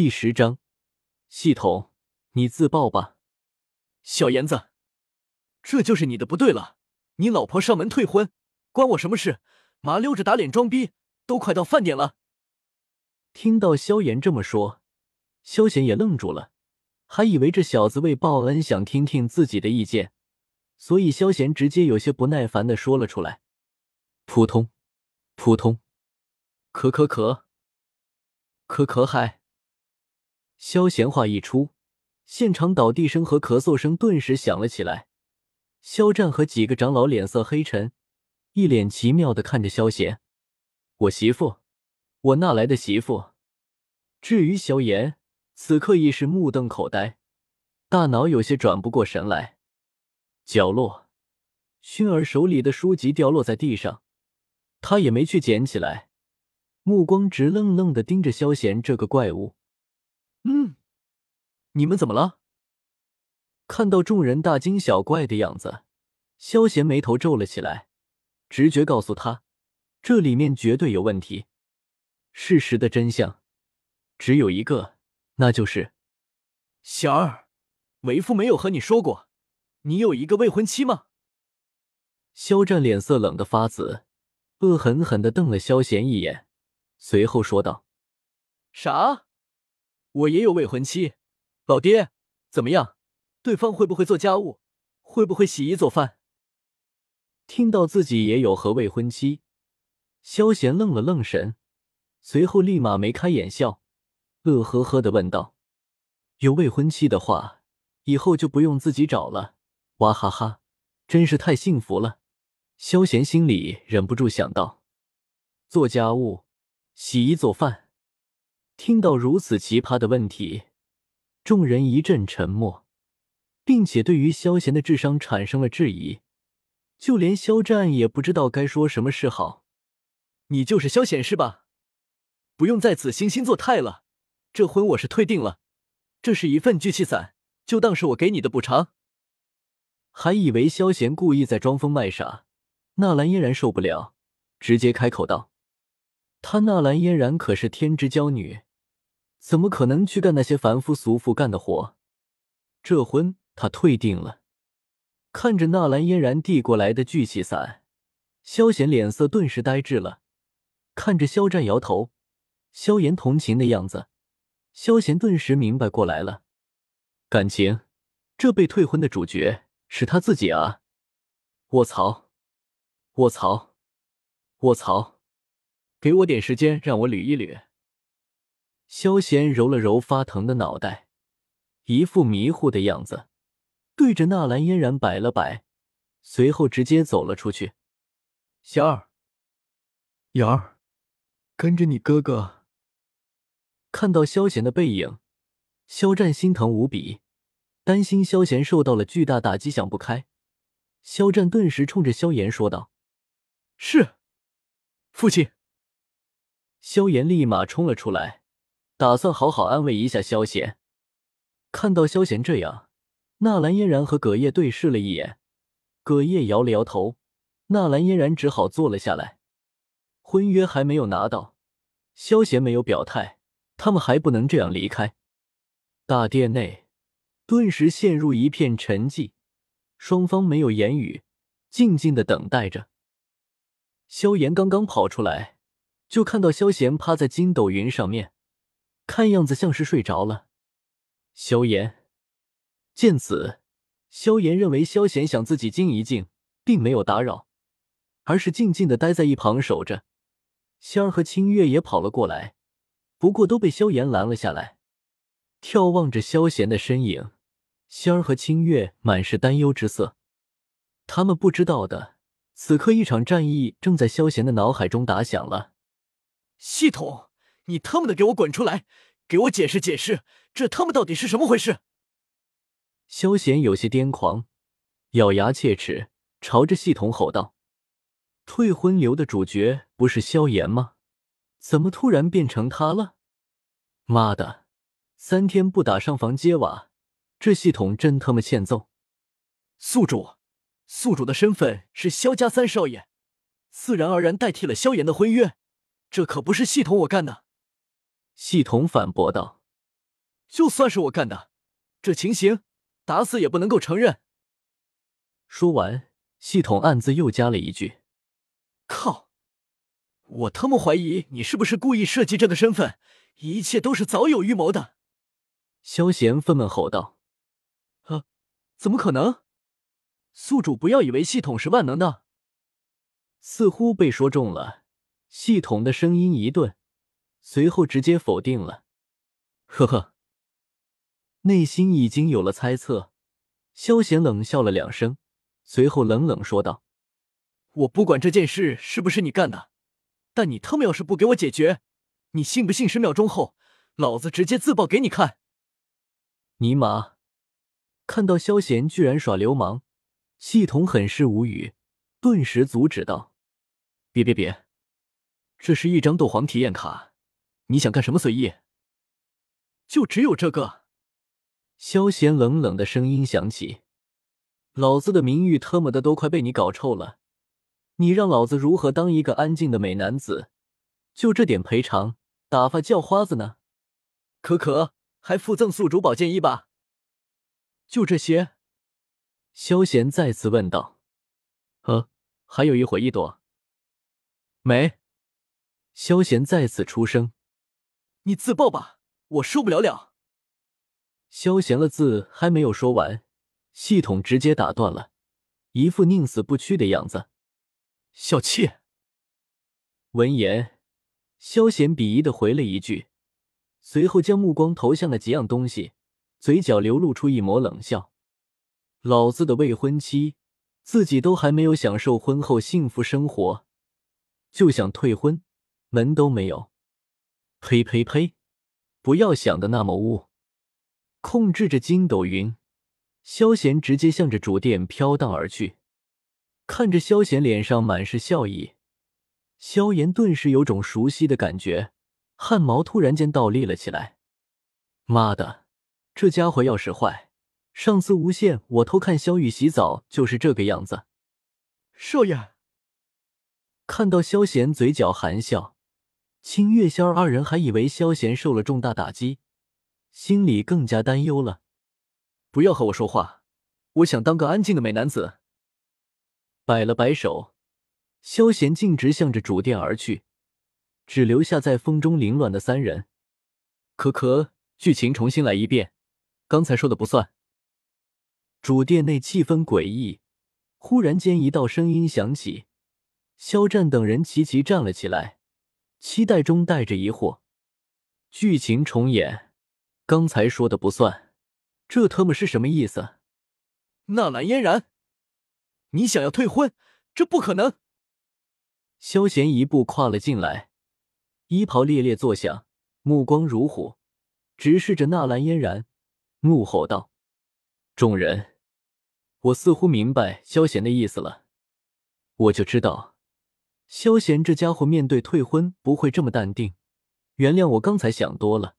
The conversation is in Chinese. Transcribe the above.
第十章，系统，你自爆吧，小妍子，这就是你的不对了。你老婆上门退婚，关我什么事？麻溜着打脸装逼，都快到饭点了。听到萧炎这么说，萧贤也愣住了，还以为这小子为报恩想听听自己的意见，所以萧贤直接有些不耐烦的说了出来：“扑通，扑通，咳咳咳，咳咳嗨。”萧贤话一出，现场倒地声和咳嗽声顿时响了起来。肖战和几个长老脸色黑沉，一脸奇妙的看着萧贤：“我媳妇，我哪来的媳妇？”至于萧炎，此刻已是目瞪口呆，大脑有些转不过神来。角落，薰儿手里的书籍掉落在地上，他也没去捡起来，目光直愣愣的盯着萧贤这个怪物。嗯，你们怎么了？看到众人大惊小怪的样子，萧贤眉头皱了起来。直觉告诉他，这里面绝对有问题。事实的真相只有一个，那就是小儿，为父没有和你说过，你有一个未婚妻吗？肖战脸色冷得发紫，恶狠狠地瞪了萧贤一眼，随后说道：“啥？我也有未婚妻，老爹，怎么样？”对方会不会做家务？会不会洗衣做饭？听到自己也有和未婚妻，萧贤愣了愣神，随后立马眉开眼笑，乐呵呵的问道：“有未婚妻的话，以后就不用自己找了。”哇哈哈，真是太幸福了。萧贤心里忍不住想到：做家务、洗衣做饭。听到如此奇葩的问题，众人一阵沉默。并且对于萧贤的智商产生了质疑，就连肖战也不知道该说什么是好。你就是萧贤是吧？不用在此惺惺作态了，这婚我是退定了。这是一份聚气散，就当是我给你的补偿。还以为萧贤故意在装疯卖傻，纳兰嫣然受不了，直接开口道：“他纳兰嫣然可是天之娇女，怎么可能去干那些凡夫俗妇干的活？这婚。”他退定了，看着纳兰嫣然递过来的聚气伞，萧贤脸色顿时呆滞了。看着肖战摇头，萧炎同情的样子，萧贤顿时明白过来了。感情，这被退婚的主角是他自己啊！卧槽！卧槽！卧槽！给我点时间，让我捋一捋。萧贤揉了揉发疼的脑袋，一副迷糊的样子。对着纳兰嫣然摆了摆，随后直接走了出去。小二，瑶儿，跟着你哥哥。看到萧贤的背影，肖战心疼无比，担心萧贤受到了巨大打击，想不开。肖战顿时冲着萧炎说道：“是，父亲。”萧炎立马冲了出来，打算好好安慰一下萧贤。看到萧贤这样。纳兰嫣然和葛叶对视了一眼，葛叶摇了摇头，纳兰嫣然只好坐了下来。婚约还没有拿到，萧贤没有表态，他们还不能这样离开。大殿内顿时陷入一片沉寂，双方没有言语，静静的等待着。萧炎刚刚跑出来，就看到萧贤趴在筋斗云上面，看样子像是睡着了。萧炎。见此，萧炎认为萧贤想自己静一静，并没有打扰，而是静静的待在一旁守着。仙儿和清月也跑了过来，不过都被萧炎拦了下来。眺望着萧贤的身影，仙儿和清月满是担忧之色。他们不知道的，此刻一场战役正在萧贤的脑海中打响了。系统，你他妈的给我滚出来，给我解释解释，这他妈到底是什么回事？萧贤有些癫狂，咬牙切齿，朝着系统吼道：“退婚流的主角不是萧炎吗？怎么突然变成他了？妈的，三天不打上房揭瓦，这系统真他妈欠揍！宿主，宿主的身份是萧家三少爷，自然而然代替了萧炎的婚约，这可不是系统我干的。”系统反驳道：“就算是我干的，这情形打死也不能够承认。说完，系统暗自又加了一句：“靠！我他妈怀疑你是不是故意设计这个身份，一切都是早有预谋的。”萧贤愤懑吼道：“啊，怎么可能？宿主不要以为系统是万能的。”似乎被说中了，系统的声音一顿，随后直接否定了。呵呵。内心已经有了猜测，萧贤冷笑了两声，随后冷冷说道：“我不管这件事是不是你干的，但你他妈要是不给我解决，你信不信十秒钟后，老子直接自爆给你看？”尼玛！看到萧贤居然耍流氓，系统很是无语，顿时阻止道：“别别别，这是一张斗皇体验卡，你想干什么随意。就只有这个。”萧贤冷冷的声音响起：“老子的名誉特么的都快被你搞臭了，你让老子如何当一个安静的美男子？就这点赔偿，打发叫花子呢？可可，还附赠宿主保健一把？就这些？”萧贤再次问道。“呃，还有一会一朵。”没。萧贤再次出声：“你自爆吧，我受不了了。”萧贤的字还没有说完，系统直接打断了，一副宁死不屈的样子。小气。闻言，萧贤鄙夷的回了一句，随后将目光投向了几样东西，嘴角流露出一抹冷笑：“老子的未婚妻，自己都还没有享受婚后幸福生活，就想退婚，门都没有！呸呸呸！不要想的那么污。”控制着筋斗云，萧贤直接向着主殿飘荡而去。看着萧贤脸上满是笑意，萧炎顿时有种熟悉的感觉，汗毛突然间倒立了起来。妈的，这家伙要是坏，上次无限我偷看萧雨洗澡就是这个样子。少爷，看到萧贤嘴角含笑，清月、萧二人还以为萧贤受了重大打击。心里更加担忧了。不要和我说话，我想当个安静的美男子。摆了摆手，萧贤径直向着主殿而去，只留下在风中凌乱的三人。可可，剧情重新来一遍，刚才说的不算。主殿内气氛诡异，忽然间一道声音响起，肖战等人齐齐站了起来，期待中带着疑惑。剧情重演。刚才说的不算，这特么是什么意思？纳兰嫣然，你想要退婚？这不可能！萧贤一步跨了进来，衣袍猎猎作响，目光如虎，直视着纳兰嫣然，怒吼道：“众人，我似乎明白萧贤的意思了。我就知道，萧贤这家伙面对退婚不会这么淡定。原谅我刚才想多了。”